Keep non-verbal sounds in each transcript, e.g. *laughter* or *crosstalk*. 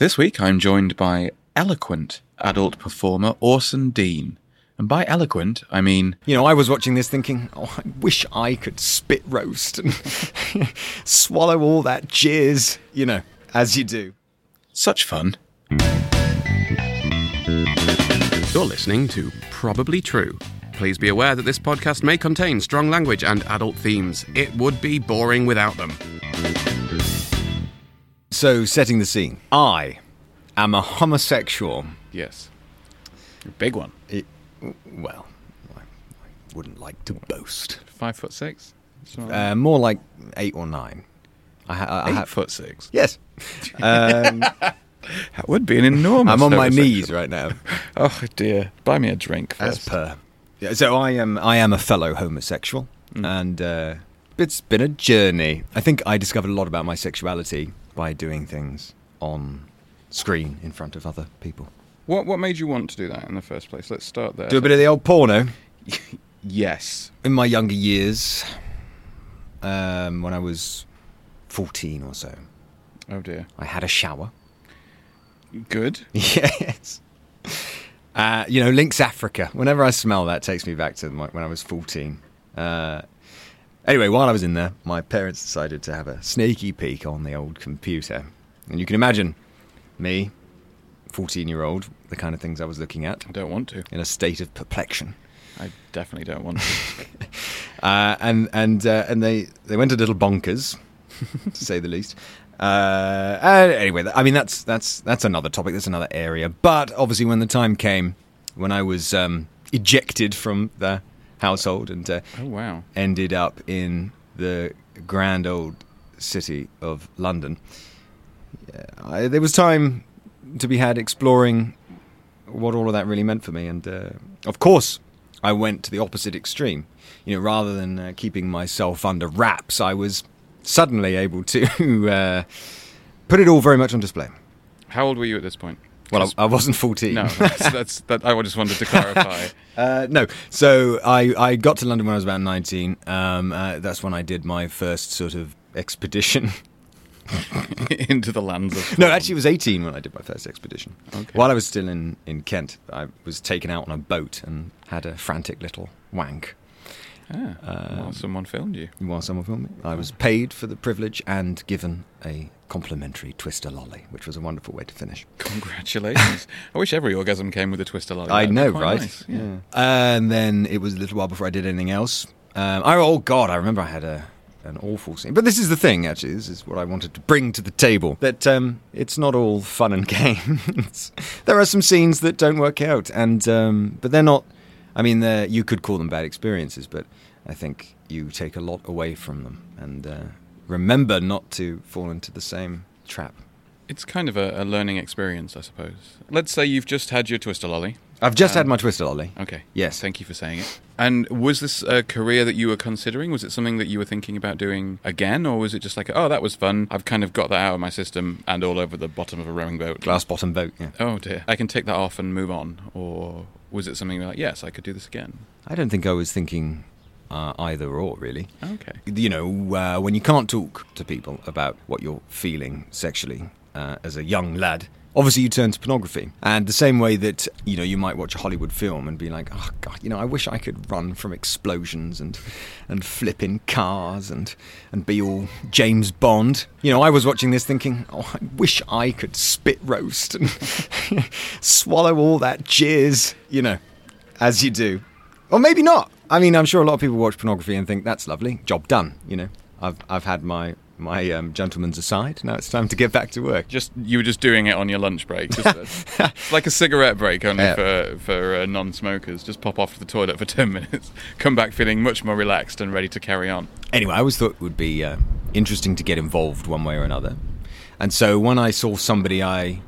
This week I'm joined by eloquent adult performer Orson Dean. And by eloquent, I mean. You know, I was watching this thinking, oh, I wish I could spit roast and *laughs* swallow all that jizz, you know, as you do. Such fun. You're listening to Probably True. Please be aware that this podcast may contain strong language and adult themes. It would be boring without them. So, setting the scene. I am a homosexual. Yes. A big one. It, well, I, I wouldn't like to boast. Five foot six? Uh, more like eight or nine. I, ha- I Eight foot six. Yes. *laughs* Um, That would be an enormous. I'm on my homosexual. knees right now, *laughs* Oh dear. Buy me a drink as first. per. Yeah, so I am. I am a fellow homosexual, and uh, it's been a journey. I think I discovered a lot about my sexuality by doing things on screen in front of other people. What What made you want to do that in the first place? Let's start there. Do a bit of the old porno. *laughs* Yes. in my younger years, um, when I was 14 or so, Oh dear. I had a shower. Good. *laughs* yes. Uh, you know, Lynx Africa. Whenever I smell that, takes me back to my, when I was 14. Uh, anyway, while I was in there, my parents decided to have a sneaky peek on the old computer. And you can imagine me, 14 year old, the kind of things I was looking at, I don't want to. in a state of perplexion. I definitely don't want to. *laughs* uh, and and uh, and they they went a little bonkers, *laughs* to say the least. Uh, anyway, I mean that's that's that's another topic. That's another area. But obviously, when the time came, when I was um, ejected from the household and uh, oh wow. ended up in the grand old city of London, yeah, I, there was time to be had exploring what all of that really meant for me. And uh, of course, I went to the opposite extreme. You know, rather than uh, keeping myself under wraps, I was suddenly able to *laughs* uh, put it all very much on display. How old were you at this point? Well, I, I wasn't 14. no, that's, that's that. I just wanted to clarify. *laughs* Uh, no. So I, I got to London when I was about 19. Um, uh, that's when I did my first sort of expedition. *laughs* into the lands of. no, actually, it was 18 when I did my first expedition. Okay. While I was still in, in Kent, I was taken out on a boat and had a frantic little wank Ah, well, someone filmed you. while someone filmed me. I was paid for the privilege and given a complimentary twister lolly, which was a wonderful way to finish. Congratulations! *laughs* I wish every orgasm came with a twister lolly. I That'd know, right? nice, Yeah. And then it was a little while before I did anything else. Um, I, oh God, I remember I had a an awful scene. But this is the thing, actually. This is what I wanted to bring to the table. That um, it's not all fun and *laughs* games. there are some scenes that don't work out, and um, but they're not. I mean, you could call them bad experiences, but I think you take a lot away from them, and uh, remember not to fall into the same trap. It's kind of a, a learning experience, I suppose. Let's say you've just had your twister lolly. I've just had um, my twister lolly. Okay. Yes. Thank you for saying it. And was this a career that you were considering? Was it something that you were thinking about doing again, or was it just like, oh, that was fun. I've kind of got that out of my system and all over the bottom of a rowing boat. Glass bottom boat. Yeah. Oh dear, I can take that off and move on. Or was it something like, yes, I could do this again? I don't think I was thinking uh, either or, really. Okay. You know, uh, when you can't talk to people about what you're feeling sexually uh, as a young lad, obviously you turn to pornography. And the same way that, you know, you might watch a Hollywood film and be like, oh, God, you know, I wish I could run from explosions and, and flip in cars and, and be all James Bond. You know, I was watching this thinking, oh, I wish I could spit roast and *laughs* swallow all that jizz, you know, as you do. Or maybe not. I mean, I'm sure a lot of people watch pornography and think that's lovely, job done. You know, I've I've had my my um, gentleman's aside. Now it's time to get back to work. Just you were just doing it on your lunch break. *laughs* It's like a cigarette break only Yeah. for for uh, non-smokers. Just pop off to the toilet for *laughs* ten minutes, come back feeling much more relaxed and ready to carry on. Anyway, I always thought it would be uh, interesting to get involved one way or another. And so when I saw somebody I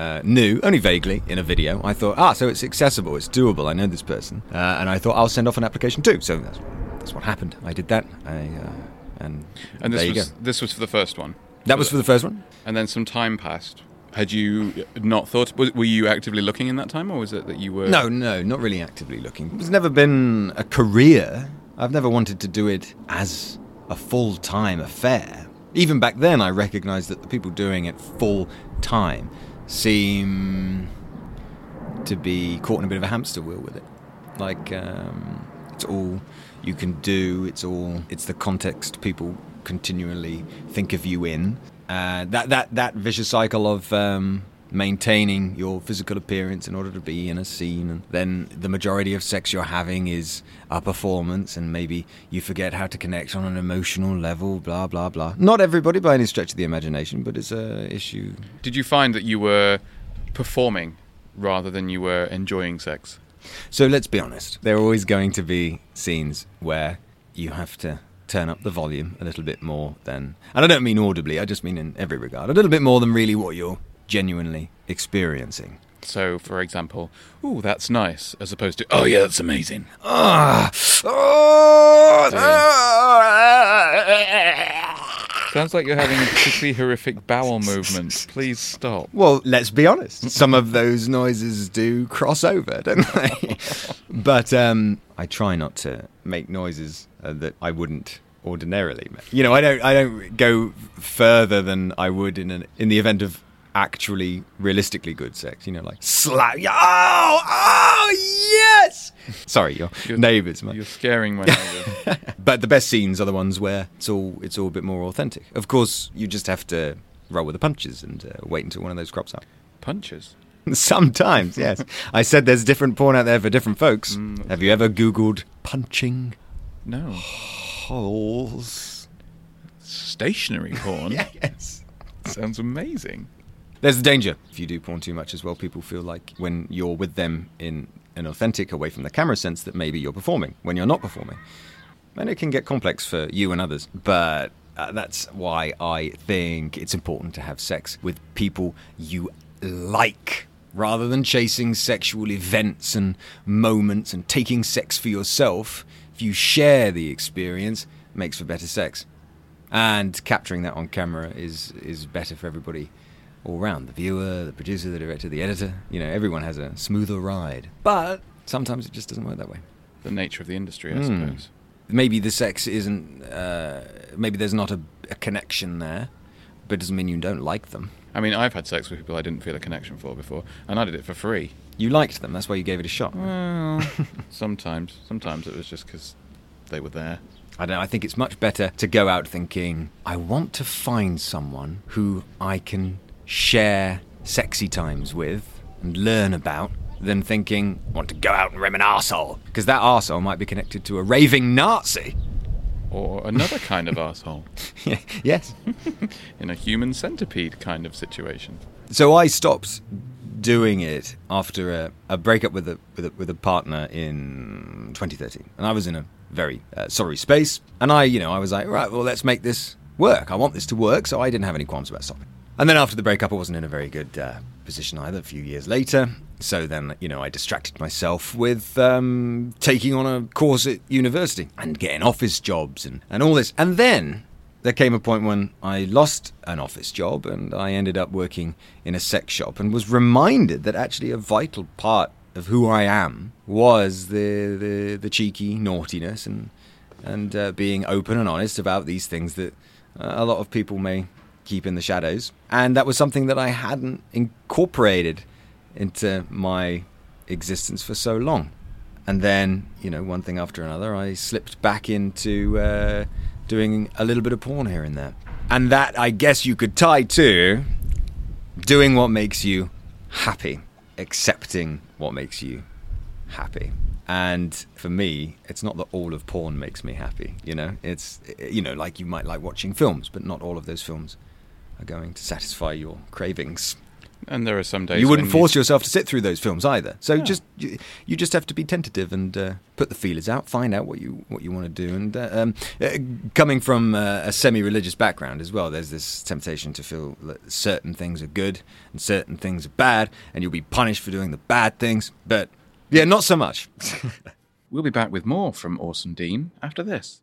uh, knew, only vaguely, in a video, I thought, ah, so it's accessible, it's doable, I know this person. Uh, and I thought, I'll send off an application too. So that's, that's what happened. I did that. I, uh, and And this there you was go. this was for the first one. That was for the first one. And then some time passed. Had you not thought? Were you actively looking in that time, or was it that you were? No, no, not really actively looking. It's never been a career. I've never wanted to do it as a full time affair. Even back then, I recognised that the people doing it full time seem to be caught in a bit of a hamster wheel with it. Like, um, it's all you can do, it's all, it's the context people continually think of you in. Uh, that, that, that vicious cycle of um, maintaining your physical appearance in order to be in a scene, and then the majority of sex you're having is a performance, and maybe you forget how to connect on an emotional level, blah, blah, blah. Not everybody by any stretch of the imagination, but it's a issue Did you find that you were performing rather than you were enjoying sex? So let's be honest. There are always going to be scenes where you have to turn up the volume a little bit more than, and I don't mean audibly, I just mean in every regard, a little bit more than really what you're genuinely experiencing. So, for example, "Ooh, that's nice," as opposed to "Oh yeah, that's amazing." Ah! Oh! Sounds like you're having a particularly *laughs* horrific bowel movement. Please stop. Well, let's be honest. Some of those noises do cross over, don't they? *laughs* but um, I try not to make noises uh, that I wouldn't ordinarily make. You know, I don't. I don't go further than I would in an, in the event of actually realistically good sex. You know, like slap. Oh, oh, yes. Sorry, your You're- neighbours. man. You're scaring my. *laughs* But the best scenes are the ones where it's all it's all a bit more authentic. Of course, you just have to roll with the punches and uh, wait until one of those crops up. Punches. *laughs* Sometimes, yes. I said there's different porn out there for different folks. Have you ever Googled punching No. holes? Stationary porn. *laughs* Yes. Sounds amazing. There's the danger if you do porn too much as well. People feel like when you're with them in an authentic, away from the camera sense, that maybe you're performing when you're not performing. And it can get complex for you and others. But uh, that's why I think it's important to have sex with people you like rather than chasing sexual events and moments and taking sex for yourself. If you share the experience, it makes for better sex and capturing that on camera is is better for everybody all round the viewer the producer the director the editor you know everyone has a smoother ride but sometimes it just doesn't work that way The nature of the industry, I Hmm. suppose. maybe the sex isn't uh, maybe there's not a, a connection there but it doesn't mean you don't like them I mean, I've had sex with people I didn't feel a connection for before, and I did it for free. you liked them that's why you gave it a shot Well, *laughs* sometimes. Sometimes it was just because they were there. I don't know, I think it's much better to go out thinking, I want to find someone who I can share sexy times with and learn about than thinking, I want to go out and rim an arsehole. Because that arsehole might be connected to a raving Nazi. Or another kind of asshole *laughs* yes. *laughs* in a human centipede kind of situation. So I stopped doing it after a, a breakup with a, with a with a partner in 2013, and I was in a very uh, sorry space. And I, you know, I was like, right, well, let's make this work. I want this to work, so I didn't have any qualms about stopping. And then after the breakup, I wasn't in a very good uh, position either. A few years later, so then you know, I distracted myself with um, taking on a course at university and getting office jobs and and all this, and then there came a point when I lost an office job and I ended up working in a sex shop and was reminded that actually a vital part of who I am was the the, the cheeky naughtiness and and uh, being open and honest about these things that uh, a lot of people may keep in the shadows. And that was something that I hadn't incorporated into my existence for so long. And then, you know, one thing after another, I slipped back into uh, doing a little bit of porn here and there. And that, I guess, you could tie to doing what makes you happy, accepting what makes you happy. And for me, it's not that all of porn makes me happy, you know? It's, you know, like you might like watching films, but not all of those films are going to satisfy your cravings. And there are some days you wouldn't force yourself to sit through those films either. So just you, you just have to be tentative and uh, put the feelers out, find out what you what you want to do. And uh, um, uh, coming from uh, a semi-religious background as well, there's this temptation to feel that certain things are good and certain things are bad, and you'll be punished for doing the bad things. But yeah, not so much. *laughs* We'll be back with more from Orson Dean after this.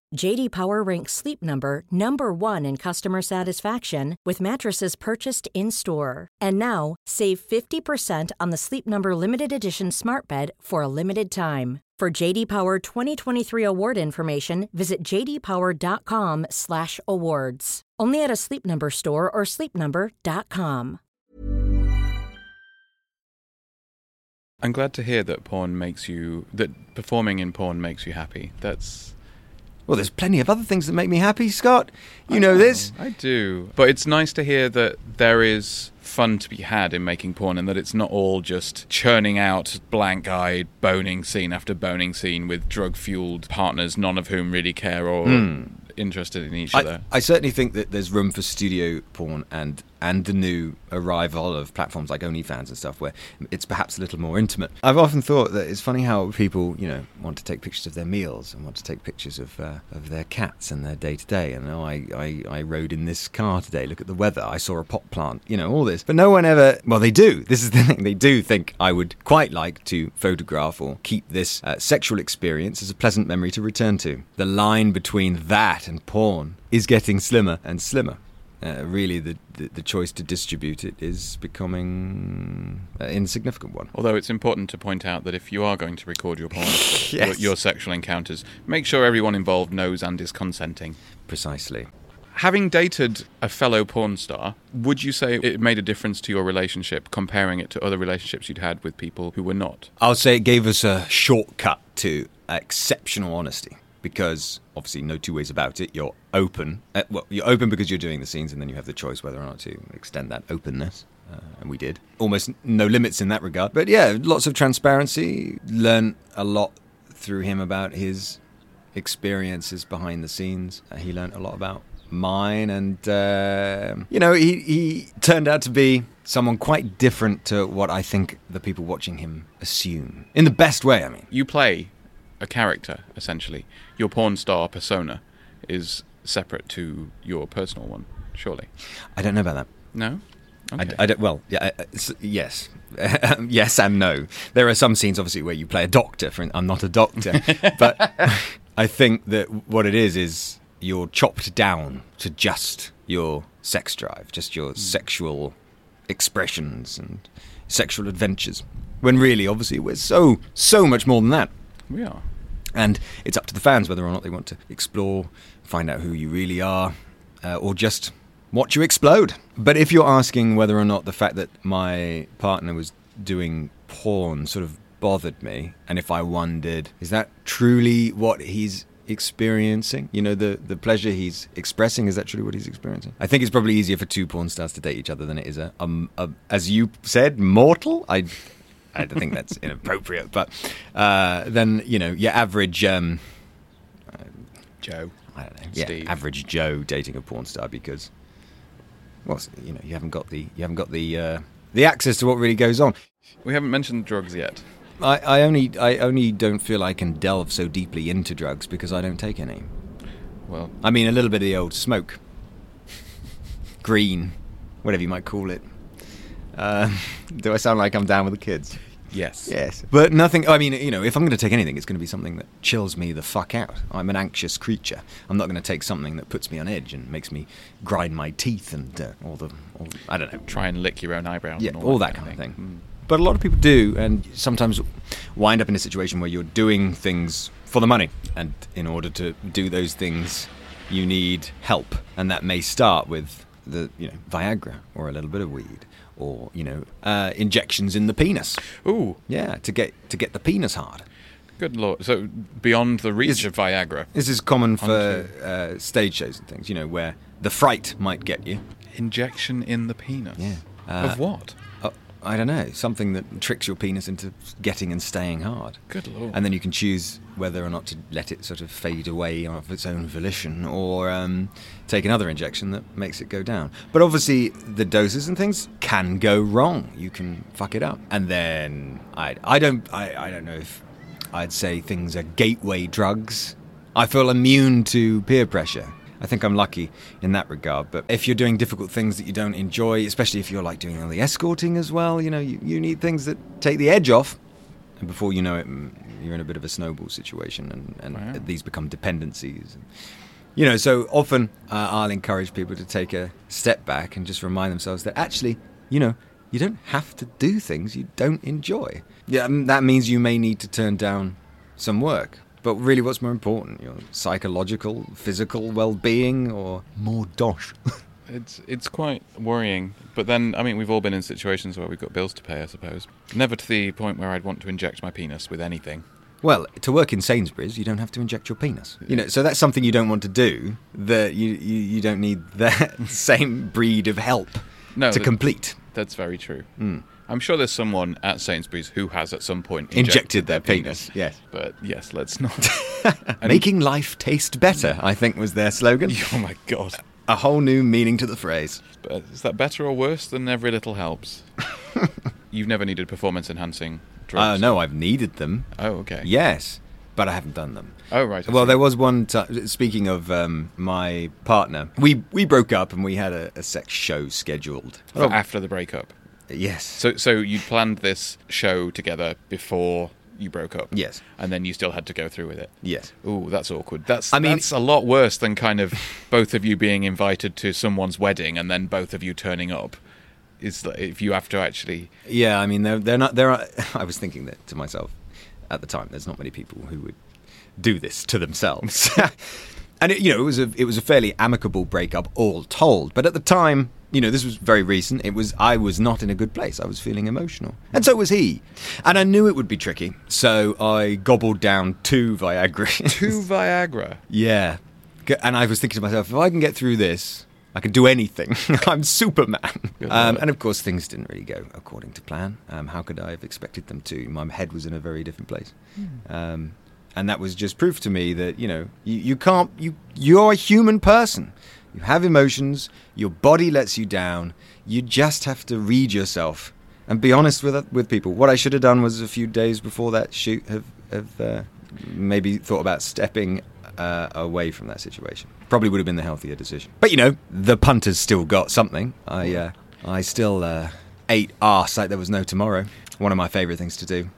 JD Power ranks Sleep Number number 1 in customer satisfaction with mattresses purchased in-store. And now, save 50% on the Sleep Number limited edition Smart Bed for a limited time. For JD Power 2023 award information, visit jdpower.com/awards. Only at a Sleep Number store or sleepnumber.com. I'm glad to hear that porn makes you that performing in porn makes you happy. That's well, there's plenty of other things that make me happy, Scott. You know this. I do. But it's nice to hear that there is fun to be had in making porn and that it's not all just churning out blank eyed boning scene after boning scene with drug fueled partners, none of whom really care or hmm. interested in each I, other. I certainly think that there's room for studio porn and and the new arrival of platforms like OnlyFans and stuff, where it's perhaps a little more intimate. I've often thought that it's funny how people, you know, want to take pictures of their meals and want to take pictures of uh, of their cats and their day to day. And oh, I, I I rode in this car today. Look at the weather. I saw a pot plant. You know, all this. But no one ever. Well, they do. This is the *laughs* thing. They do think I would quite like to photograph or keep this uh, sexual experience as a pleasant memory to return to. The line between that and porn is getting slimmer and slimmer. Uh, really, the, the the choice to distribute it is becoming an insignificant one. Although it's important to point out that if you are going to record your porn, *laughs* your, your sexual encounters, make sure everyone involved knows and is consenting. Precisely. Having dated a fellow porn star, would you say it made a difference to your relationship comparing it to other relationships you'd had with people who were not? I'll say it gave us a shortcut to exceptional honesty because obviously no two ways about it. You're open. Uh, well, you're open because you're doing the scenes, and then you have the choice whether or not to extend that openness. Uh, and we did. Almost no limits in that regard. But yeah, lots of transparency. Learn a lot through him about his experiences behind the scenes. Uh, he learned a lot about mine, and uh, you know, he he turned out to be someone quite different to what I think the people watching him assume. In the best way, I mean. You play a character, essentially. Your porn star persona is separate to your personal one, surely. I don't know about that. No? I, Okay. I don't. Well, yeah, uh, uh, I- it's- yes, *laughs* yes, and no. There are some scenes, obviously, where you play a doctor. For I'm not a doctor, *laughs* but I think that what it is is you're chopped down to just your sex drive, just your hmm. sexual expressions and sexual adventures. When really, obviously, we're so so much more than that. We are. And it's up to the fans whether or not they want to explore, find out who you really are, uh, or just watch you explode. But if you're asking whether or not the fact that my partner was doing porn sort of bothered me, and if I wondered, is that truly what he's experiencing? You know, the, the pleasure he's expressing, is that truly what he's experiencing? I think it's probably easier for two porn stars to date each other than it is a, a as you said, mortal? I I think that's inappropriate, but uh, then you know your average, um, Joe. I don't know, yeah, Steve. average Joe dating a porn star because, well, you know, you haven't got the you haven't got the uh, the access to what really goes on. We haven't mentioned drugs yet. I, I only I only don't feel I can delve so deeply into drugs because I don't take any. Well, I mean, a little bit of the old smoke, green, whatever you might call it. Uh, *laughs* do I sound like I'm down with the kids? Yes. Yes. But nothing, I mean, you know, if I'm going to take anything, it's going to be something that chills me the fuck out. I'm an anxious creature. I'm not going to take something that puts me on edge and makes me grind my teeth and uh, all the, all, I don't know. Try and lick your own eyebrows. Yeah, and all that kind of thing. But a lot of people do, and sometimes wind up in a situation where you're doing things for the money. And in order to do those things, you need help. And that may start with the, you know, Viagra or a little bit of weed or, you know, uh, injections in the penis. Ooh, Yeah, to get to get the penis hard. good lord. So beyond the reach of Viagra, This is common for uh, stage shows and things, you know, where the fright might get you. injection in the penis. Yeah. of Uh, what? I don't know, something that tricks your penis into getting and staying hard. Good lord. And then you can choose whether or not to let it sort of fade away of its own volition or um, take another injection that makes it go down. But obviously, the doses and things can go wrong. You can fuck it up. And then I, I don't I, I don't know if I'd say things are gateway drugs. I feel immune to peer pressure. I think I'm lucky in that regard. But if you're doing difficult things that you don't enjoy, especially if you're like doing all the escorting as well, you know, you, you need things that take the edge off. And before you know it, mm, you're in a bit of a snowball situation, and, and Wow. these become dependencies. You know, so often uh, I'll encourage people to take a step back and just remind themselves that actually, you know, you don't have to do things you don't enjoy. Yeah, mm, that means you may need to turn down some work. But really, what's more important? Your psychological, physical well being, or more dosh? *laughs* It's it's quite worrying. But then, I mean, we've all been in situations where we've got bills to pay, I suppose. Never to the point where I'd want to inject my penis with anything. Well, to work in Sainsbury's, you don't have to inject your penis. You know, so that's something you don't want to do. That you you, you don't need that *laughs* same breed of help No, to that- complete. That's very true. Hmm. I'm sure there's someone at Sainsbury's who has at some point Injected their penis, yes. But yes, let's not. *laughs* Making life taste better, I think, was their slogan. *laughs* oh my god. A whole new meaning to the phrase. But is that better or worse than every little helps? *laughs* You've never needed performance enhancing Uh, drugs. no, I've needed them. Oh, okay. Yes, but I haven't done them. Oh, right. I Well, see. there was one time. Speaking of um, my partner, we we broke up and we had a, a sex show scheduled. For after the breakup. Yes. So, so you planned this show together before you broke up. Yes. And then you still had to go through with it. Yes. Ooh, that's awkward. That's I mean- that's a lot worse than kind of both of you being invited to someone's wedding and then both of you turning up. Is that if you have to actually Yeah, I mean, they're, they're not. There are. *laughs* I was thinking that to myself at the time. There's not many people who would do this to themselves. *laughs* and it, you know, it was a it was a fairly amicable breakup, all told. But at the time, you know, this was very recent. It was I was not in a good place. I was feeling emotional, and so was he. And I knew it would be tricky, so I gobbled down two Viagra. *laughs* two Viagra? yeah, and I was thinking to myself, if I can get through this. I can do anything. *laughs* I'm Superman. Um, and of course, things didn't really go according to plan. Um, how could I have expected them to? My head was in a very different place. Um, and that was just proof to me that, you know, you, you can't, you, you're a human person. You have emotions. Your body lets you down. You just have to read yourself and be honest with with people. What I should have done was a few days before that shoot have, have uh, maybe thought about stepping uh, away from that situation. Probably would have been the healthier decision. But you know, the punter's still got something. I uh, I still uh, ate arse like there was no tomorrow. One of my favourite things to do.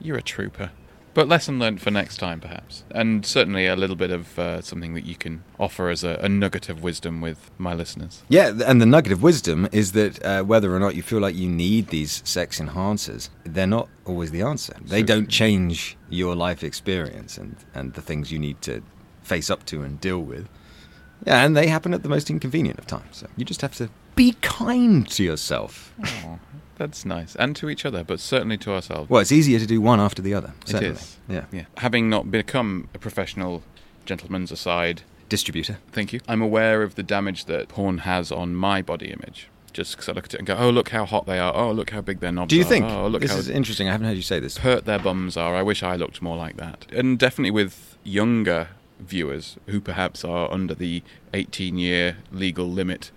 You're a trooper. But lesson learned for next time, perhaps. And certainly a little bit of uh, something that you can offer as a, a nugget of wisdom with my listeners. Yeah, and the nugget of wisdom is that uh, whether or not you feel like you need these sex enhancers, they're not always the answer. They don't change your life experience and, and the things you need to face up to and deal with. Yeah, and they happen at the most inconvenient of times. So you just have to be kind to yourself. Oh, that's nice. And to each other, but certainly to ourselves. Well, it's easier to do one after the other. it certainly. is. Yeah. yeah. Having not become a professional gentleman's aside, Distributor. thank you, I'm aware of the damage that porn has on my body image. Just because I look at it and go, oh, look how hot they are. Oh, look how big their knobs Do you are. think? Oh, look this how is interesting. I haven't heard you say this. Hurt their bums are. I wish I looked more like that. And definitely with younger viewers who perhaps are under the 18 year legal limit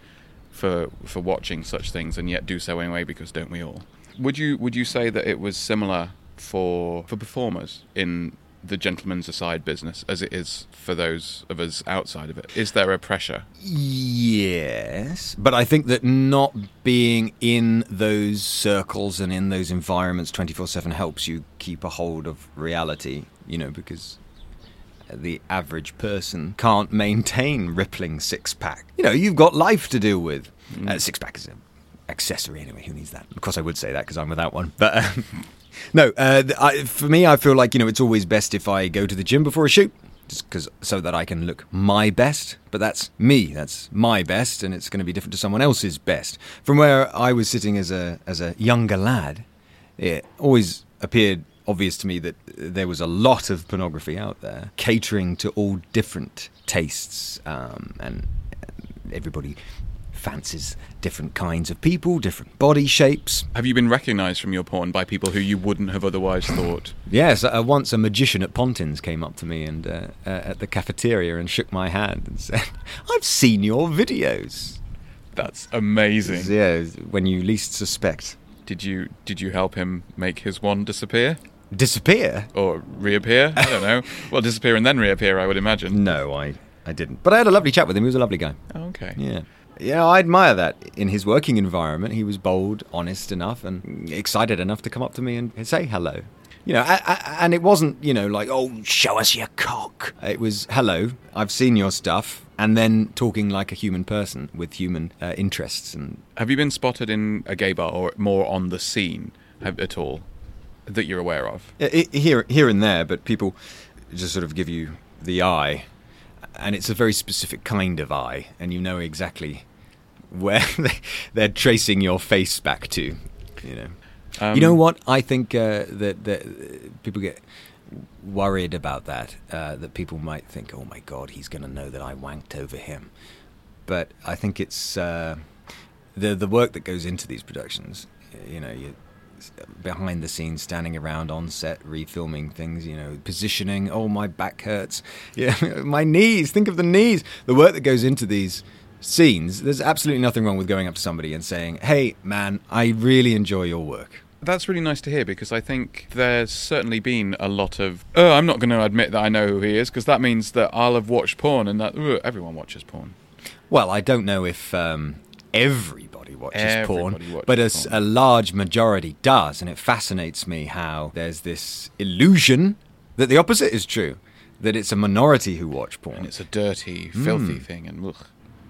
for for watching such things and yet do so anyway because don't we all? Would you would you say that it was similar for for performers in the gentleman's aside business as it is for those of us outside of it? Is there a pressure? Yes, but I think that not being in those circles and in those environments 24 7 helps you keep a hold of reality, you know, because the average person can't maintain rippling six pack. You know, you've got life to deal with. Uh, six pack is an accessory anyway. Who needs that? Of course, I would say that because I'm without one. But uh, *laughs* no, uh, I, for me, I feel like you know it's always best if I go to the gym before a shoot. Just because, so that I can look my best, but that's me. That's my best, and it's going to be different to someone else's best. From where I was sitting as a as a younger lad, it always appeared obvious to me that there was a lot of pornography out there, catering to all different tastes, um, and everybody fancies different kinds of people, different body shapes. Have you been recognised from your porn by people who you wouldn't have otherwise thought? Yes, uh, once a magician at Pontins came up to me and uh, uh, at the cafeteria and shook my hand and said, *laughs* "I've seen your videos." That's amazing. Yeah, when you least suspect. Did you did you help him make his wand disappear Disappear? or reappear? I don't know. *laughs* well, disappear and then reappear, I would imagine. No, I, I didn't. But I had a lovely chat with him. He was a lovely guy. Oh, okay. Yeah. Yeah, I admire that. In his working environment, he was bold, honest enough, and excited enough to come up to me and say hello. You know, a- a- and it wasn't, you know, like, oh, show us your cock. It was, hello, I've seen your stuff, and then talking like a human person with human uh, interests. And Have you been spotted in a gay bar or more on the scene at all that you're aware of? I- I- here, here and there, but people just sort of give you the eye, and it's a very specific kind of eye, and you know exactly where *laughs* they, they're tracing your face back to. You know, Um, you know what? I think uh, that that people get worried about that. Uh, that people might think, "Oh my God, he's going to know that I wanked over him." But I think it's uh, the the work that goes into these productions. You know, you behind the scenes, standing around on set, refilming things. You know, positioning. Oh, my back hurts. *laughs* Yeah, my knees. Think of the knees. The work that goes into these scenes. There's absolutely nothing wrong with going up to somebody and saying, "Hey, man, I really enjoy your work." That's really nice to hear because I think there's certainly been a lot of. Oh, I'm not going to admit that I know who he is because that means that I'll have watched porn and that everyone watches porn. Well, I don't know if um, everybody watches porn, watches but a, porn. a large majority does, and it fascinates me how there's this illusion that the opposite is true, that it's a minority who watch porn. And it's a dirty, filthy hmm. thing. And ugh.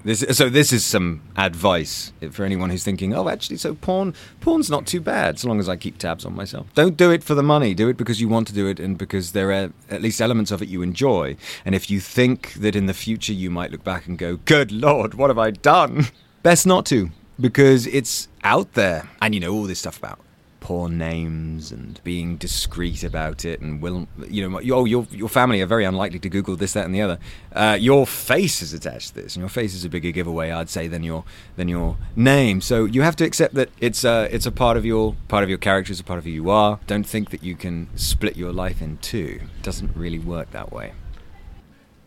This, so this is some advice for anyone who's thinking, oh, actually, so porn, porn's not too bad, so long as I keep tabs on myself. Don't do it for the money. Do it because you want to do it, and because there are at least elements of it you enjoy. And if you think that in the future you might look back and go, "Good Lord, what have I done?" *laughs* Best not to, because it's out there, and you know all this stuff about poor names and being discreet about it and will you know your your your family are very unlikely to google this that and the other. Uh, your face is attached to this and your face is a bigger giveaway i'd say than your than your name. So you have to accept that it's uh, it's a part of your part of your character it's a part of who you are. Don't think that you can split your life in two. It doesn't really work that way.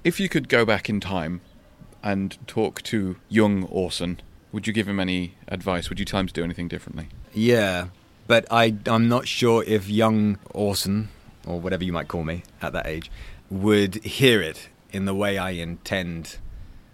If you could go back in time and talk to young Orson, would you give him any advice? Would you tell him to do anything differently? Yeah, but I, I'm not sure if young Orson, or whatever you might call me at that age, would hear it in the way I intend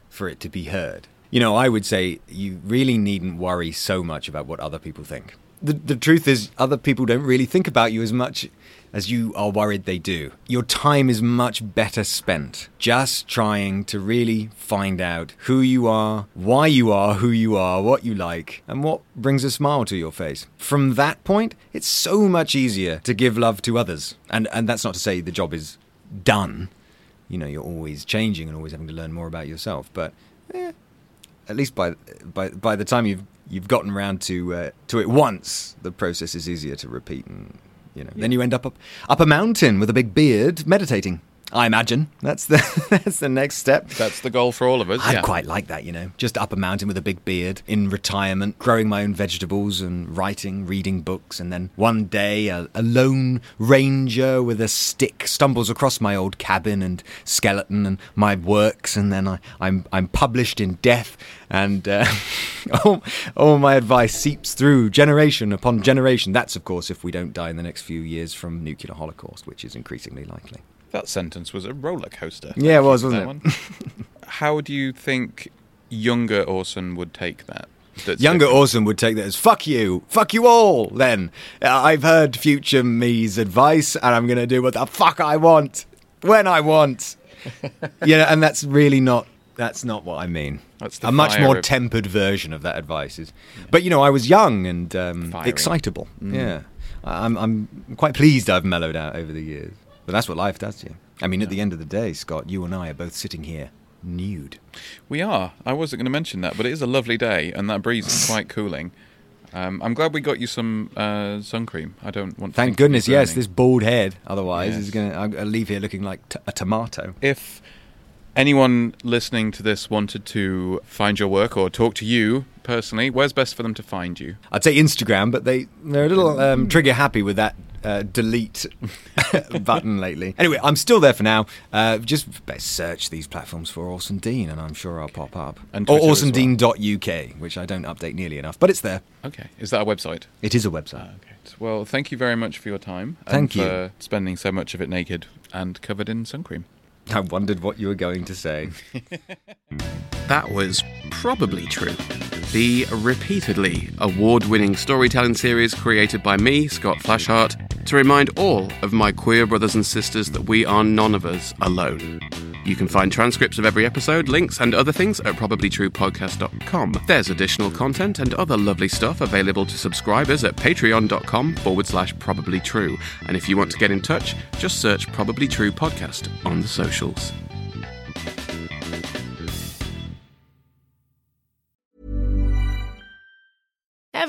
for it to be heard. You know, I would say you really needn't worry so much about what other people think. The, the truth is, other people don't really think about you as much as you are worried they do. Your time is much better spent just trying to really find out who you are, why you are who you are, what you like, and what brings a smile to your face. From that point, it's so much easier to give love to others. And, and that's not to say the job is done. You know, you're always changing and always having to learn more about yourself. But eh, at least by by by the time you've you've gotten around to uh, to it once, the process is easier to repeat, and you know, then you end up, up up a mountain with a big beard, meditating. I imagine that's the *laughs* that's the next step. That's the goal for all of us. I'd yeah. quite like that, you know, just up a mountain with a big beard, in retirement, growing my own vegetables and writing, reading books, and then one day a, a lone ranger with a stick stumbles across my old cabin and skeleton and my works, and then I, I'm I'm published in death, and uh, *laughs* all, all my advice seeps through generation upon generation. That's of course if we don't die in the next few years from nuclear holocaust, which is increasingly likely. That sentence was a roller coaster. Yeah, it was, wasn't one. *laughs* How do you think younger Orson would take that? That's Younger different? Orson would take that as "fuck you, fuck you all." Then Uh, I've heard future me's advice, and I'm going to do what the fuck I want when I want. *laughs* yeah, and that's really not. That's not what I mean. That's the a much more of- tempered version of that advice is. But you know, I was young and um, excitable. Yeah, I'm. I'm quite pleased I've mellowed out over the years. But that's what life does to you. I mean, at the end of the day, Scott, you and I are both sitting here nude. We are. I wasn't going to mention that, but it is a lovely day, and that breeze is quite *laughs* cooling. Um, I'm glad we got you some uh, sun cream. I don't want. to Thank think of you goodness, yes. This bald head, otherwise, Yes. is going to. Leave here looking like t- a tomato. If anyone listening to this wanted to find your work or talk to you personally, where's best for them to find you? I'd say Instagram, but they they're a little um, trigger happy with that uh, delete *laughs* button lately. Anyway, I'm still there for now. Uh, just best search these platforms for Orson Dean, and I'm sure I'll pop up. And or Twitter as well. Which I don't update nearly enough, but it's there. Okay, is that a website? It is a website. Okay. Well, thank you very much for your time. Thank and you. for spending so much of it naked and covered in sun cream. I wondered what you were going to say. *laughs* That was probably true. The repeatedly award winning storytelling series created by me, Scott Flashheart, to remind all of my queer brothers and sisters that we are none of us alone. You can find transcripts of every episode, links, and other things at probablytruepodcast.com. There's additional content and other lovely stuff available to subscribers at patreon.com forward slash probablytrue. And if you want to get in touch, just search Probably True Podcast on the socials.